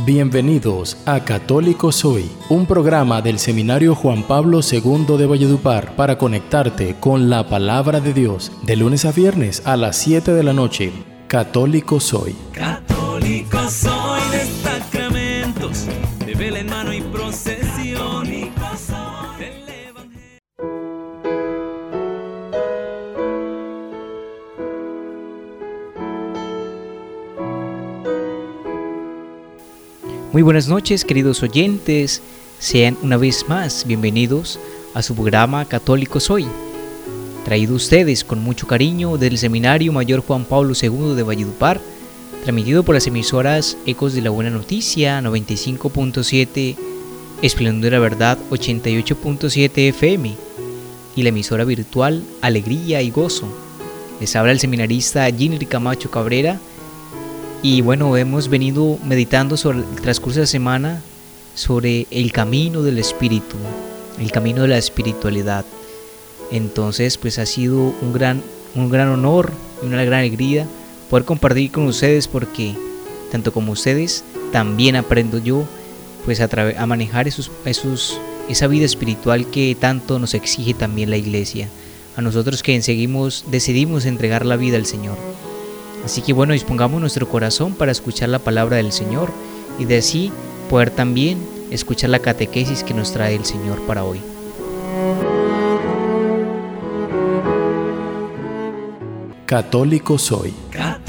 Bienvenidos a Católico Soy, un programa del Seminario Juan Pablo II de Valledupar para conectarte con la palabra de Dios de lunes a viernes a las 7 de la noche. Católico Soy. Católico soy Muy buenas noches, queridos oyentes. Sean una vez más bienvenidos a su programa Católico Soy, traído ustedes con mucho cariño del Seminario Mayor Juan Pablo II de Valledupar, transmitido por las emisoras Ecos de la Buena Noticia 95.7, Esplendor de la Verdad 88.7 FM y la emisora virtual Alegría y Gozo. Les habla el seminarista Ginry Camacho Cabrera y bueno, hemos venido meditando sobre el transcurso de la semana sobre el camino del espíritu, el camino de la espiritualidad. Entonces, pues ha sido un gran, un gran honor y una gran alegría poder compartir con ustedes porque tanto como ustedes, también aprendo yo pues a, a manejar esos, esos, esa vida espiritual que tanto nos exige también la iglesia. A nosotros que seguimos, decidimos entregar la vida al Señor. Así que bueno, dispongamos nuestro corazón para escuchar la palabra del Señor y de así poder también escuchar la catequesis que nos trae el Señor para hoy. Católico Soy. Católico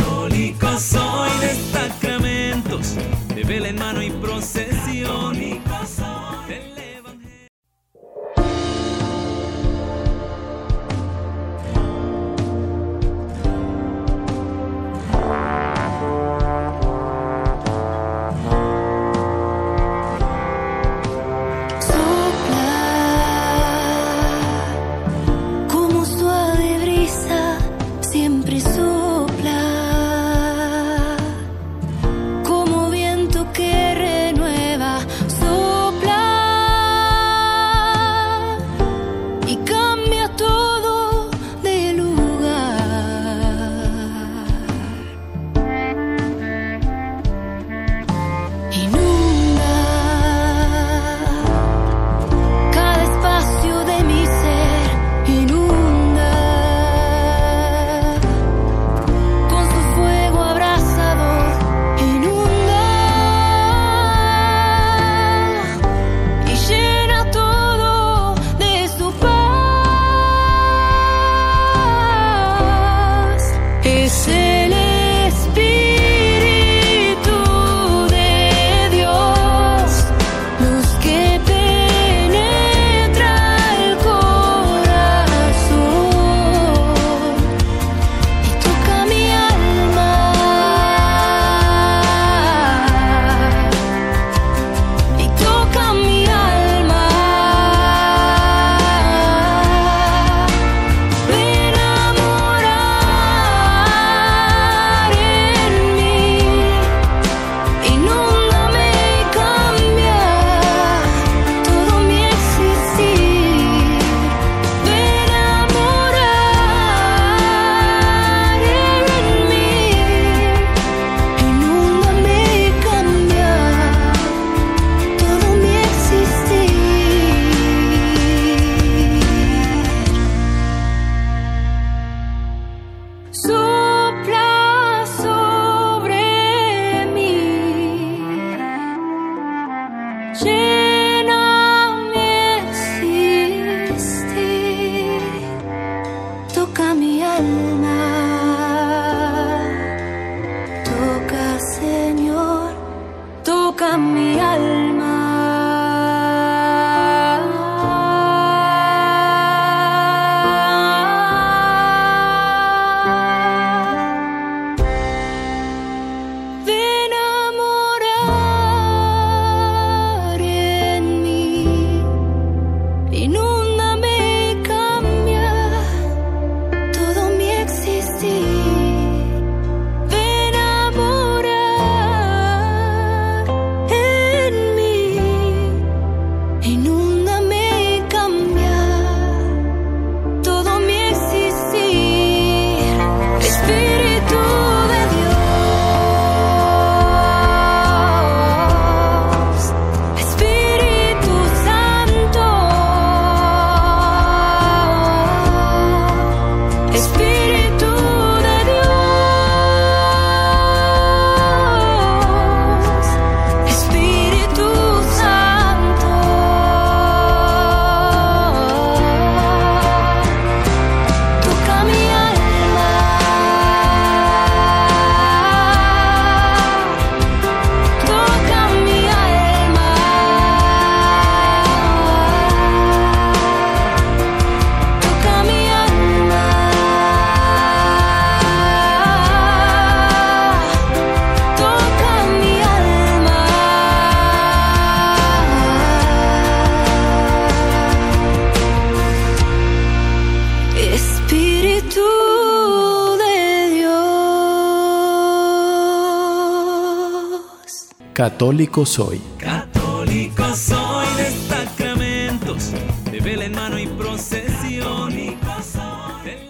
Católico soy. Católico soy de sacramentos, de vela en mano y procesión. del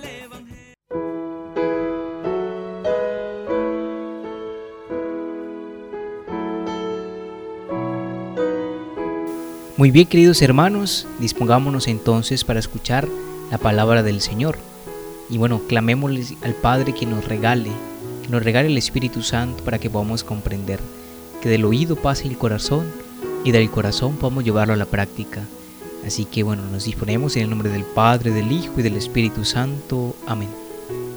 Evangelio. Muy bien, queridos hermanos, dispongámonos entonces para escuchar la palabra del Señor. Y bueno, clamémosle al Padre que nos regale, que nos regale el Espíritu Santo para que podamos comprender, que del oído pase el corazón y del corazón podamos llevarlo a la práctica. Así que bueno, nos disponemos en el nombre del Padre, del Hijo y del Espíritu Santo. Amén.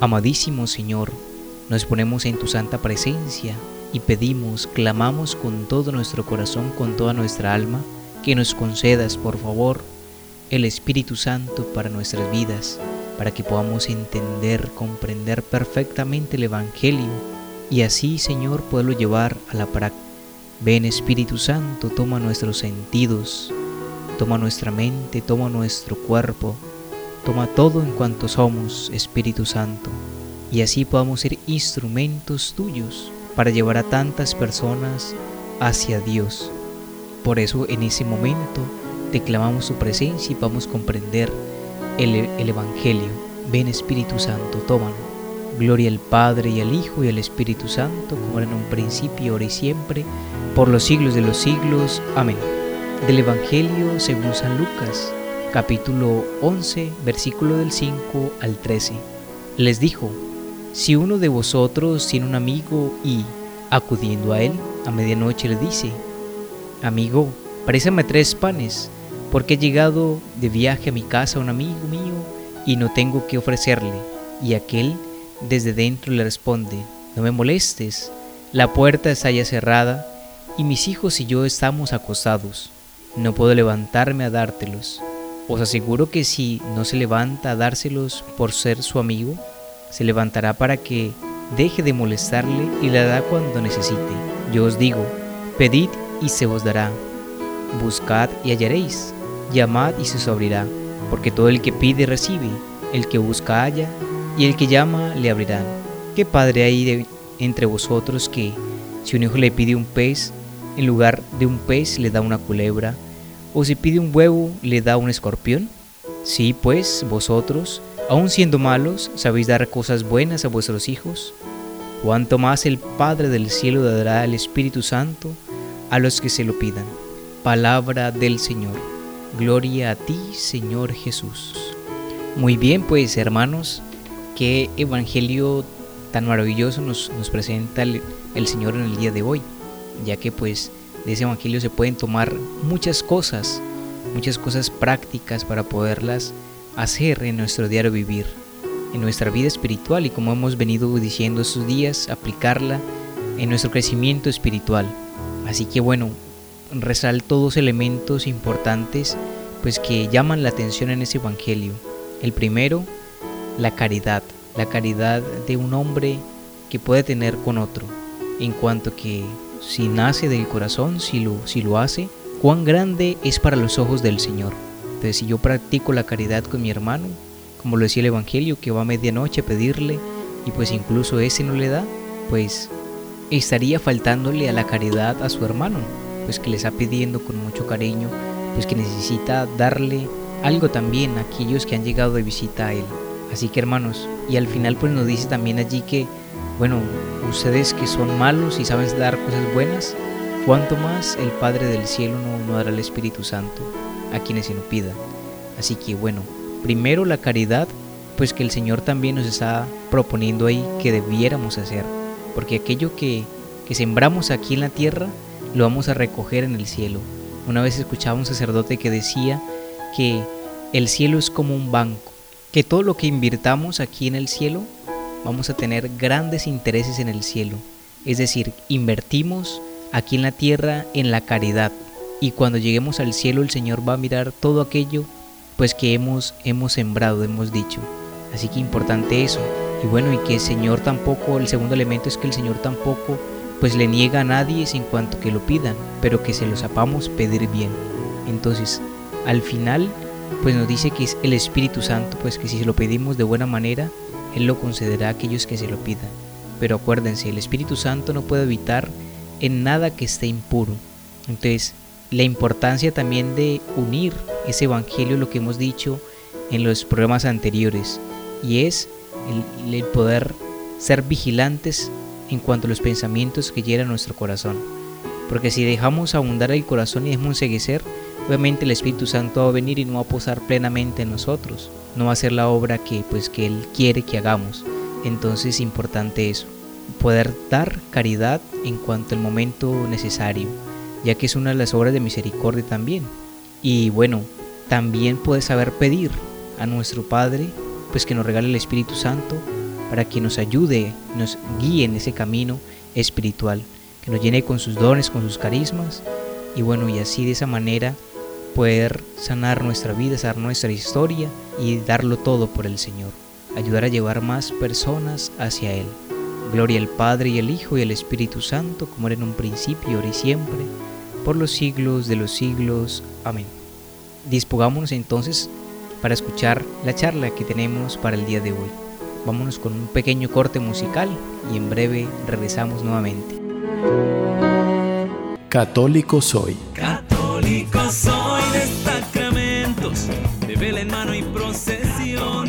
Amadísimo Señor, nos ponemos en tu santa presencia y pedimos, clamamos con todo nuestro corazón, con toda nuestra alma, que nos concedas, por favor, el Espíritu Santo para nuestras vidas, para que podamos entender, comprender perfectamente el Evangelio y así, Señor, poderlo llevar a la práctica. Ven Espíritu Santo, toma nuestros sentidos, toma nuestra mente, toma nuestro cuerpo, toma todo en cuanto somos, Espíritu Santo, y así podamos ser instrumentos tuyos para llevar a tantas personas hacia Dios. Por eso en ese momento declamamos su presencia y vamos a comprender el, el Evangelio. Ven Espíritu Santo, tómalo. Gloria al Padre y al Hijo y al Espíritu Santo, como era en un principio, ahora y siempre, por los siglos de los siglos. Amén. Del Evangelio según San Lucas, capítulo 11, versículo del 5 al 13. Les dijo, si uno de vosotros tiene un amigo y, acudiendo a él, a medianoche le dice, Amigo, préstame tres panes, porque he llegado de viaje a mi casa un amigo mío y no tengo que ofrecerle. Y aquel desde dentro le responde, no me molestes, la puerta está ya cerrada y mis hijos y yo estamos acostados. No puedo levantarme a dártelos. Os aseguro que si no se levanta a dárselos por ser su amigo, se levantará para que deje de molestarle y le da cuando necesite. Yo os digo, pedid y se os dará. Buscad y hallaréis. Llamad y se os abrirá. Porque todo el que pide recibe, el que busca halla, y el que llama le abrirán. ¿Qué padre hay entre vosotros que, si un hijo le pide un pez, en lugar de un pez le da una culebra? ¿O si pide un huevo, le da un escorpión? Sí, pues, vosotros, aun siendo malos, sabéis dar cosas buenas a vuestros hijos. Cuanto más el Padre del cielo dará el Espíritu Santo a los que se lo pidan. Palabra del Señor. Gloria a ti, Señor Jesús. Muy bien, pues hermanos, qué evangelio tan maravilloso nos, presenta el, el Señor en el día de hoy, ya que pues de ese evangelio se pueden tomar muchas cosas, muchas cosas prácticas para poderlas hacer en nuestro diario vivir, en nuestra vida espiritual y como hemos venido diciendo estos días, aplicarla en nuestro crecimiento espiritual. Así que bueno, resalto dos elementos importantes pues que llaman la atención en ese evangelio. El primero, la caridad, la caridad de un hombre que puede tener con otro, en cuanto que si nace del corazón, si lo, si lo hace, cuán grande es para los ojos del Señor. Entonces, si yo practico la caridad con mi hermano, como lo decía el Evangelio, que va a medianoche a pedirle y pues incluso ese no le da, pues estaría faltándole a la caridad a su hermano, pues que le está pidiendo con mucho cariño, pues que necesita darle algo también a aquellos que han llegado de visita a él. Así que hermanos, y al final pues nos dice también allí que, bueno, ustedes que son malos y saben dar cosas buenas, cuanto más el Padre del cielo no, no dará el Espíritu Santo a quienes se lo pidan. Así que bueno, primero la caridad, pues que el Señor también nos está proponiendo ahí que debiéramos hacer, porque aquello que, que sembramos aquí en la tierra, lo vamos a recoger en el cielo. Una vez escuchaba un sacerdote que decía que el cielo es como un banco, que todo lo que invirtamos aquí en el cielo, vamos a tener grandes intereses en el cielo. Es decir, invertimos aquí en la tierra en la caridad. Y cuando lleguemos al cielo el Señor va a mirar todo aquello pues que hemos, hemos sembrado, hemos dicho. Así que importante eso. Y bueno, y que el Señor tampoco, el segundo elemento es que el Señor tampoco pues le niega a nadie en cuanto que lo pidan, pero que se lo sepamos pedir bien. Entonces, al final, pues nos dice que es el Espíritu Santo, pues que si se lo pedimos de buena manera, Él lo concederá a aquellos que se lo pidan. Pero acuérdense, el Espíritu Santo no puede evitar en nada que esté impuro. Entonces, la importancia también de unir ese evangelio, lo que hemos dicho en los programas anteriores, y es el, poder ser vigilantes en cuanto a los pensamientos que llenan nuestro corazón. Porque si dejamos abundar el corazón y dejamos enseguecer, obviamente el Espíritu Santo va a venir y no va a posar plenamente en nosotros. No va a ser la obra que, pues, que Él quiere que hagamos. Entonces es importante eso, poder dar caridad en cuanto al momento necesario, ya que es una de las obras de misericordia también. Y bueno, también puede saber pedir a nuestro Padre, pues que nos regale el Espíritu Santo para que nos ayude, nos guíe en ese camino espiritual, que nos llene con sus dones, con sus carismas, y bueno, y así de esa manera poder sanar nuestra vida, sanar nuestra historia y darlo todo por el Señor, ayudar a llevar más personas hacia Él. Gloria al Padre y al Hijo y al Espíritu Santo, como era en un principio, ahora y siempre, por los siglos de los siglos. Amén. Dispongámonos entonces para escuchar la charla que tenemos para el día de hoy. Vámonos con un pequeño corte musical y en breve regresamos nuevamente. Católico soy. Católico de vela en mano y procesión.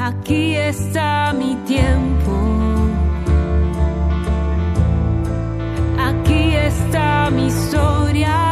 Aquí está mi tiempo. Aquí está mi historia.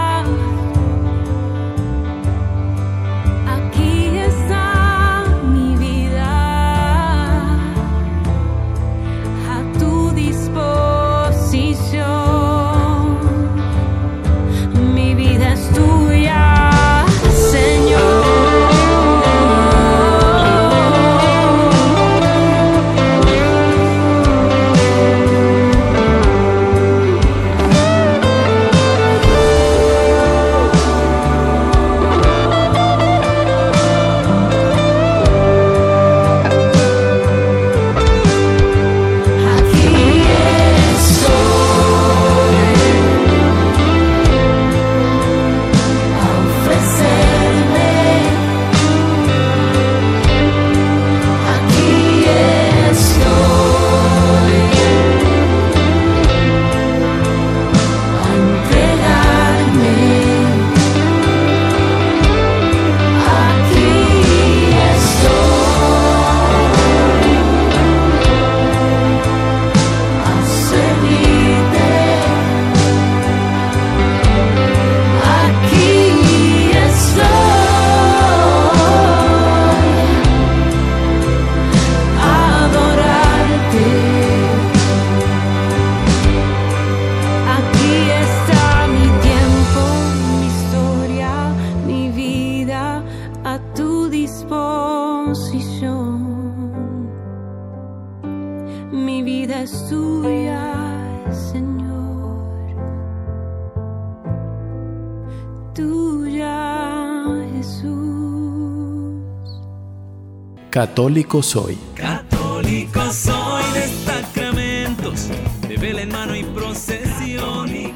Católico soy. Católico soy de sacramentos, de vela en mano y procesión. Del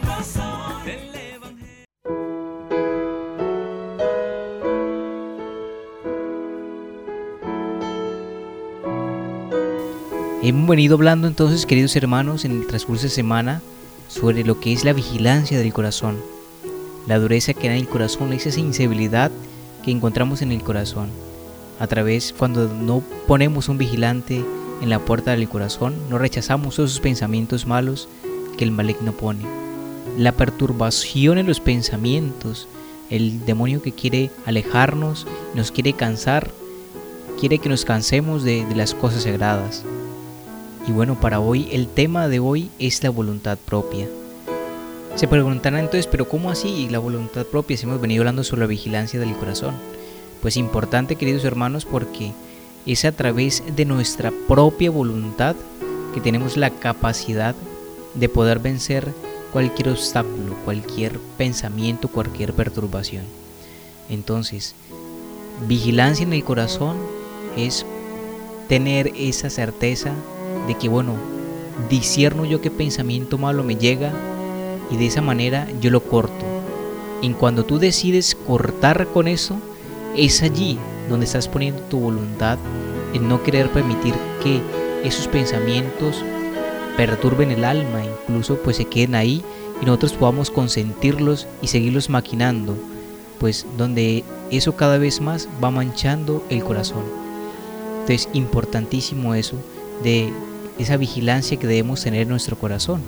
Evangelio. Hemos venido hablando entonces, queridos hermanos, en el transcurso de semana sobre lo que es la vigilancia del corazón, la dureza que hay en el corazón, esa sensibilidad que encontramos en el corazón. A través, cuando no ponemos un vigilante en la puerta del corazón, no rechazamos esos pensamientos malos que el maligno pone. La perturbación en los pensamientos, el demonio que quiere alejarnos, nos quiere cansar, quiere que nos cansemos de, las cosas sagradas. Y bueno, para hoy el tema de hoy es la voluntad propia. Se preguntarán entonces, pero ¿cómo así la voluntad propia si hemos venido hablando sobre la vigilancia del corazón? Pues importante, queridos hermanos, porque es a través de nuestra propia voluntad que tenemos la capacidad de poder vencer cualquier obstáculo, cualquier pensamiento, cualquier perturbación. Entonces, vigilancia en el corazón es tener esa certeza de que, bueno, disierno yo qué pensamiento malo me llega y de esa manera yo lo corto. Y cuando tú decides cortar con eso, es allí donde estás poniendo tu voluntad en no querer permitir que esos pensamientos perturben el alma, incluso pues se queden ahí y nosotros podamos consentirlos y seguirlos maquinando, pues donde eso cada vez más va manchando el corazón. Entonces, importantísimo eso de esa vigilancia que debemos tener en nuestro corazón.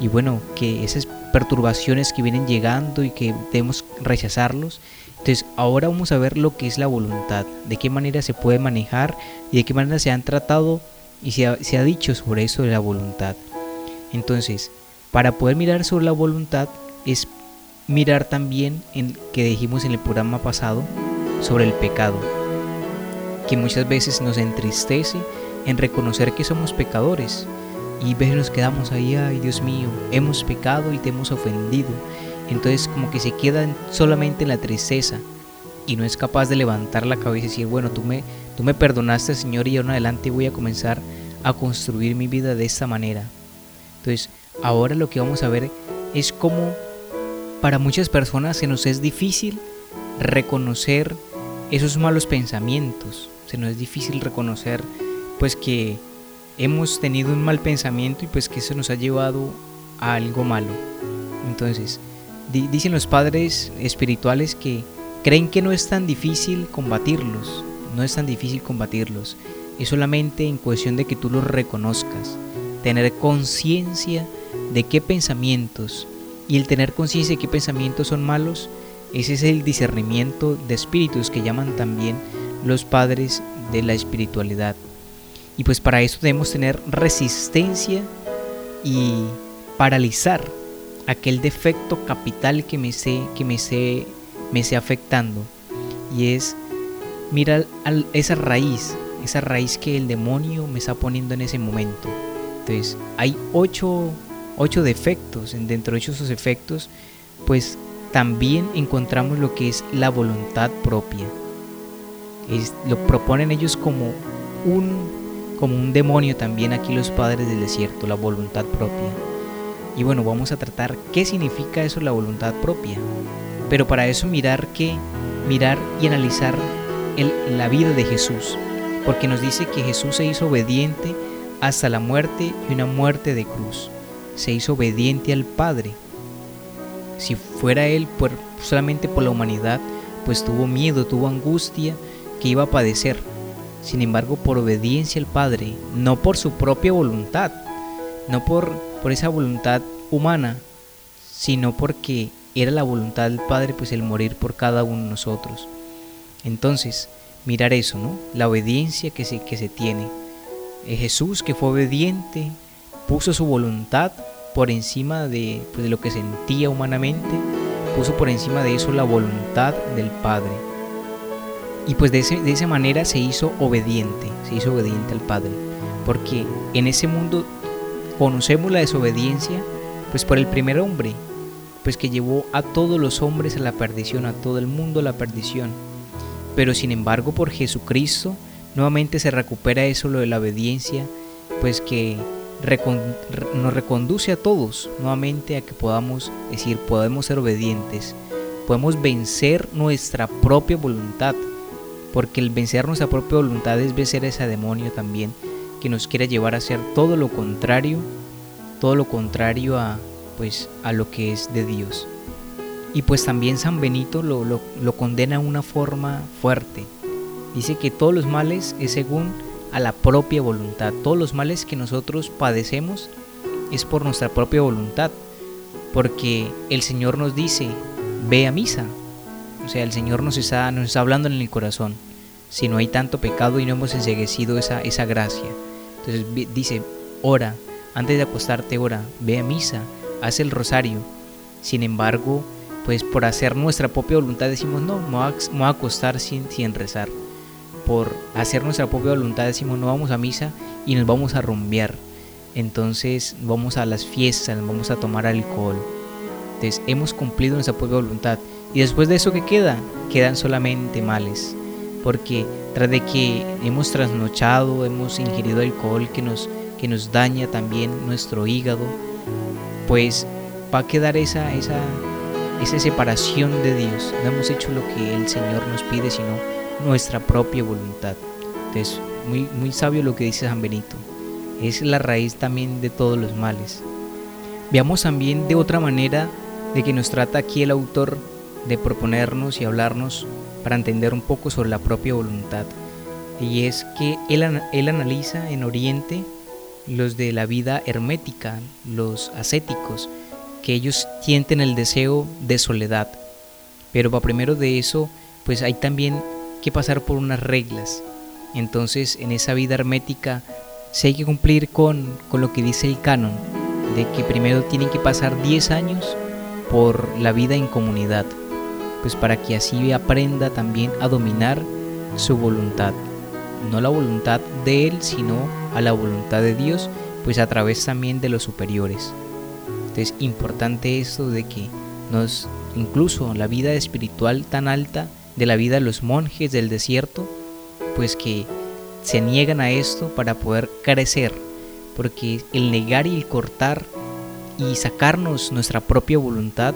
Y bueno, que esas perturbaciones que vienen llegando y que debemos rechazarlos. Entonces, ahora vamos a ver lo que es la voluntad, de qué manera se puede manejar y de qué manera se han tratado y se ha, dicho sobre eso de la voluntad. Entonces, para poder mirar sobre la voluntad es mirar también en que dijimos en el programa pasado sobre el pecado, que muchas veces nos entristece en reconocer que somos pecadores y veces nos quedamos ahí, ay Dios mío, hemos pecado y te hemos ofendido. Entonces como que se queda solamente en la tristeza y no es capaz de levantar la cabeza y decir, bueno, tú me, tú me perdonaste Señor y ahora en adelante voy a comenzar a construir mi vida de esta manera. Entonces ahora lo que vamos a ver es cómo para muchas personas se nos es difícil reconocer esos malos pensamientos, se nos es difícil reconocer pues que hemos tenido un mal pensamiento y pues que eso nos ha llevado a algo malo. Entonces, dicen los padres espirituales que creen que no es tan difícil combatirlos, no es tan difícil combatirlos, es solamente en cuestión de que tú los reconozcas, tener conciencia de qué pensamientos y el tener conciencia de qué pensamientos son malos, ese es el discernimiento de espíritus que llaman también los padres de la espiritualidad. Y pues para eso debemos tener resistencia y paralizar aquel defecto capital que me esté, que me esté, me esté afectando. Y es mirar al- esa raíz, esa raíz que el demonio me está poniendo en ese momento. Entonces, hay ocho, ocho defectos. en- Dentro de esos efectos, pues también encontramos lo que es la voluntad propia. Es- lo proponen ellos como un como un demonio también aquí los padres del desierto, la voluntad propia. Y bueno, vamos a tratar qué significa eso la voluntad propia. Pero para eso mirar que mirar y analizar la vida de Jesús, porque nos dice que Jesús se hizo obediente hasta la muerte y una muerte de cruz. Se hizo obediente al Padre. Si fuera él solamente por la humanidad, pues tuvo miedo, tuvo angustia que iba a padecer. Sin embargo, por obediencia al Padre, no por su propia voluntad, no por, por esa voluntad humana, sino porque era la voluntad del Padre, pues el morir por cada uno de nosotros. Entonces, mirar eso, ¿no? La obediencia que se, que se tiene. Eh, Jesús, que fue obediente, puso su voluntad por encima de, pues, de lo que sentía humanamente, puso por encima de eso la voluntad del Padre. Y pues de, ese- de esa manera se hizo obediente, se hizo obediente al Padre. Porque en ese mundo conocemos la desobediencia pues por el primer hombre, pues que llevó a todos los hombres a la perdición, a todo el mundo a la perdición. Pero sin embargo por Jesucristo nuevamente se recupera eso lo de la obediencia, pues que nos reconduce a todos nuevamente a que podamos decir, podemos ser obedientes, podemos vencer nuestra propia voluntad, porque el vencer nuestra propia voluntad es vencer ese demonio también que nos quiere llevar a hacer todo lo contrario, todo lo contrario a pues a lo que es de Dios. Y pues también San Benito lo, lo, lo condena de una forma fuerte. Dice que todos los males es según a la propia voluntad. Todos los males que nosotros padecemos es por nuestra propia voluntad. Porque el Señor nos dice, ve a misa. O sea, el Señor nos está, nos está hablando en el corazón. Si no hay tanto pecado y no hemos enseguecido esa, esa gracia. Entonces dice, ora, antes de acostarte, ora, ve a misa, haz el rosario. Sin embargo, pues por hacer nuestra propia voluntad decimos, no, me voy a, acostar sin, sin rezar. Por hacer nuestra propia voluntad decimos, no vamos a misa y nos vamos a rumbear. Entonces vamos a las fiestas, vamos a tomar alcohol. Entonces hemos cumplido nuestra propia voluntad. Y después de eso, ¿qué queda? Quedan solamente males. Porque tras de que hemos trasnochado, hemos ingerido alcohol que nos, que nos daña también nuestro hígado, pues va a quedar esa, esa, esa separación de Dios. No hemos hecho lo que el Señor nos pide, sino nuestra propia voluntad. Entonces, muy, muy sabio lo que dice San Benito. Es la raíz también de todos los males. Veamos también de otra manera de que nos trata aquí el autor de proponernos y hablarnos para entender un poco sobre la propia voluntad. Y es que él, él analiza en Oriente los de la vida hermética, los ascéticos, que ellos sienten el deseo de soledad. Pero para primero de eso, pues hay también que pasar por unas reglas. Entonces, en esa vida hermética, se hay que cumplir con, con lo que dice el canon, de que primero tienen que pasar 10 años por la vida en comunidad, pues para que así aprenda también a dominar su voluntad no la voluntad de Él, sino a la voluntad de Dios, pues a través también de los superiores. Entonces, importante esto de que nos, incluso la vida espiritual tan alta de la vida de los monjes del desierto, pues que se niegan a esto para poder crecer, porque el negar y el cortar y sacarnos nuestra propia voluntad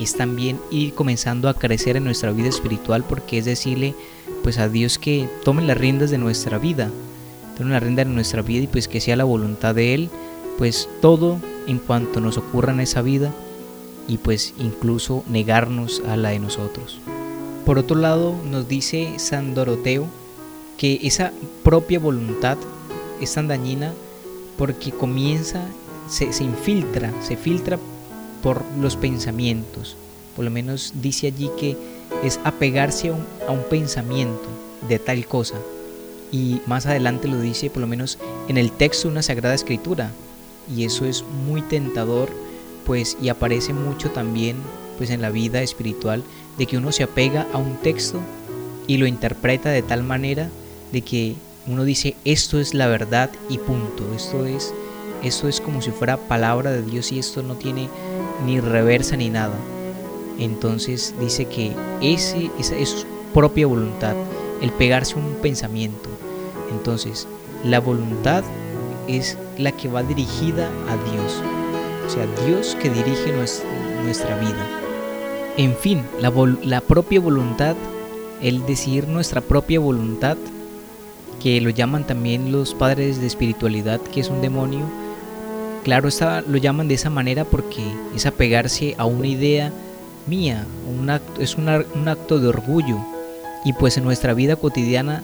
es también ir comenzando a crecer en nuestra vida espiritual, porque es decirle pues a Dios que tome las riendas de nuestra vida, tome las riendas de nuestra vida y pues que sea la voluntad de Él, pues todo en cuanto nos ocurra en esa vida y pues incluso negarnos a la de nosotros. Por otro lado, nos dice San Doroteo que esa propia voluntad es tan dañina porque comienza, se, se infiltra, se filtra por los pensamientos. Por lo menos dice allí que es apegarse a un, pensamiento de tal cosa. Y más adelante lo dice, por lo menos en el texto una sagrada escritura. Y eso es muy tentador, pues, y aparece mucho también, pues, en la vida espiritual, de que uno se apega a un texto y lo interpreta de tal manera de que uno dice, esto es la verdad y punto. Esto es, esto es como si fuera palabra de Dios y esto no tiene ni reversa ni nada entonces dice que ese, esa es su propia voluntad, el pegarse un pensamiento. Entonces, la voluntad es la que va dirigida a Dios, o sea, Dios que dirige nuestra, vida. En fin, la, la propia voluntad, el decir nuestra propia voluntad, que lo llaman también los padres de espiritualidad, que es un demonio, claro, está, lo llaman de esa manera porque es apegarse a una idea, mía, un acto, es un, acto de orgullo. Y pues en nuestra vida cotidiana,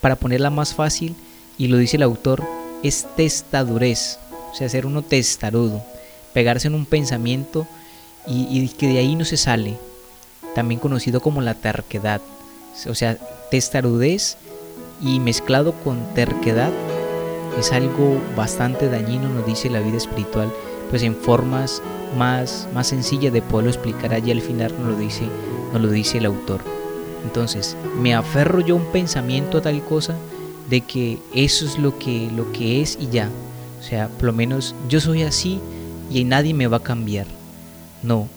para ponerla más fácil, y lo dice el autor, es testadurez, o sea, ser uno testarudo, pegarse en un pensamiento y, y, que de ahí no se sale, también conocido como la terquedad, o sea, testarudez y mezclado con terquedad es algo bastante dañino, nos dice la vida espiritual, pues en formas más, más sencilla de poderlo explicar allí al final nos lo dice, nos lo dice el autor. Entonces, me aferro yo a un pensamiento a tal cosa de que eso es lo que, lo que es y ya. O sea, por lo menos yo soy así y nadie me va a cambiar. No,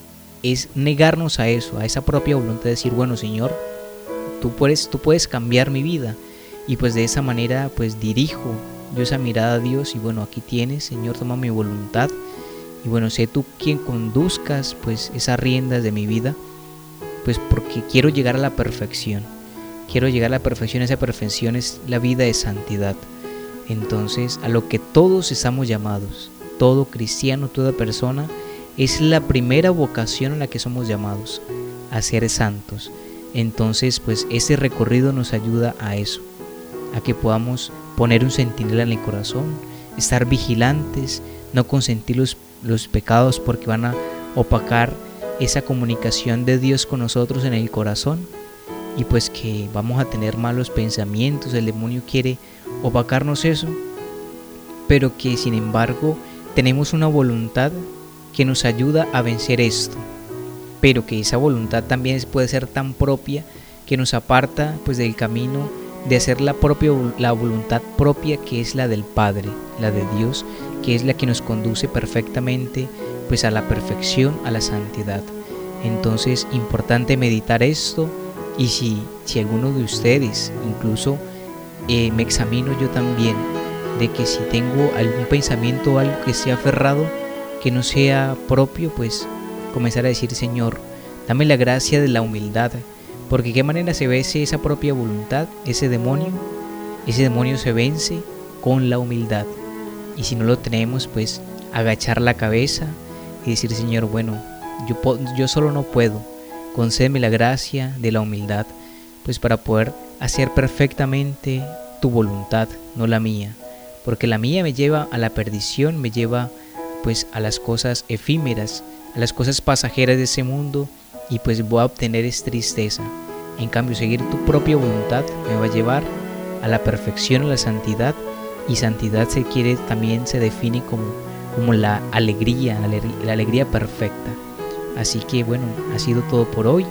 es negarnos a eso, a esa propia voluntad de decir, bueno Señor, tú puedes, tú puedes cambiar mi vida. Y pues de esa manera pues dirijo yo esa mirada a Dios y bueno, aquí tienes, Señor, toma mi voluntad. Y bueno, sé tú quien conduzcas pues esas riendas de mi vida, pues porque quiero llegar a la perfección. Quiero llegar a la perfección, esa perfección es la vida de santidad. Entonces, a lo que todos estamos llamados, todo cristiano, toda persona, es la primera vocación a la que somos llamados, a ser santos. Entonces, pues ese recorrido nos ayuda a eso, a que podamos poner un centinela en el corazón, estar vigilantes, no consentir los, los pecados porque van a opacar esa comunicación de Dios con nosotros en el corazón. Y pues que vamos a tener malos pensamientos, el demonio quiere opacarnos eso, pero que sin embargo tenemos una voluntad que nos ayuda a vencer esto, pero que esa voluntad también puede ser tan propia que nos aparta pues del camino de hacer la propia la voluntad propia que es la del Padre, la de Dios, que es la que nos conduce perfectamente pues a la perfección, a la santidad. Entonces, importante meditar esto y si si alguno de ustedes incluso eh, me examino yo también de que si tengo algún pensamiento o algo que sea aferrado, que no sea propio, pues comenzar a decir, Señor, dame la gracia de la humildad, porque qué manera se vence esa propia voluntad, ese demonio, ese demonio se vence con la humildad. Y si no lo tenemos, pues agachar la cabeza y decir, Señor, bueno, yo, yo solo no puedo, concédeme la gracia de la humildad, pues para poder hacer perfectamente tu voluntad, no la mía, porque la mía me lleva a la perdición, me lleva pues a las cosas efímeras, a las cosas pasajeras de ese mundo y pues voy a obtener es tristeza. En cambio, seguir tu propia voluntad me va a llevar a la perfección, a la santidad y santidad se quiere también se define como, como la alegría, la, alegría perfecta. Así que bueno, ha sido todo por hoy.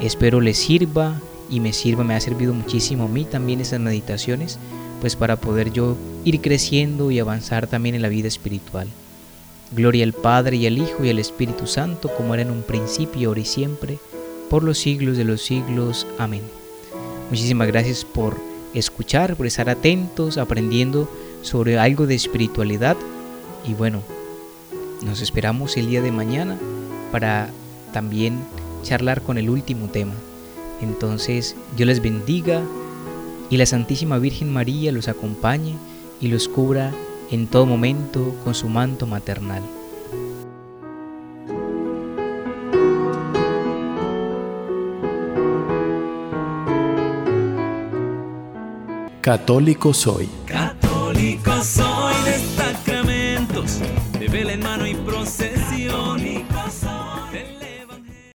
Espero les sirva y me sirva, me ha servido muchísimo a mí también esas meditaciones, pues para poder yo ir creciendo y avanzar también en la vida espiritual. Gloria al Padre y al Hijo y al Espíritu Santo, como era en un principio, ahora y siempre, por los siglos de los siglos. Amén. Muchísimas gracias por escuchar, por estar atentos, aprendiendo sobre algo de espiritualidad. Y bueno, nos esperamos el día de mañana para también charlar con el último tema. Entonces, Dios les bendiga y la Santísima Virgen María los acompañe y los cubra en todo momento con su manto maternal. Católico soy. Católico